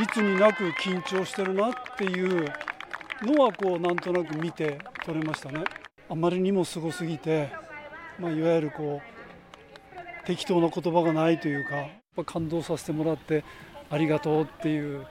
いつになく緊張してるなっていうのはこうなんとなく見て取れましたね。あまりにもすごすぎて、まあ、いわゆるこう適当な言葉がないというか感動させてもらってありがとうっていう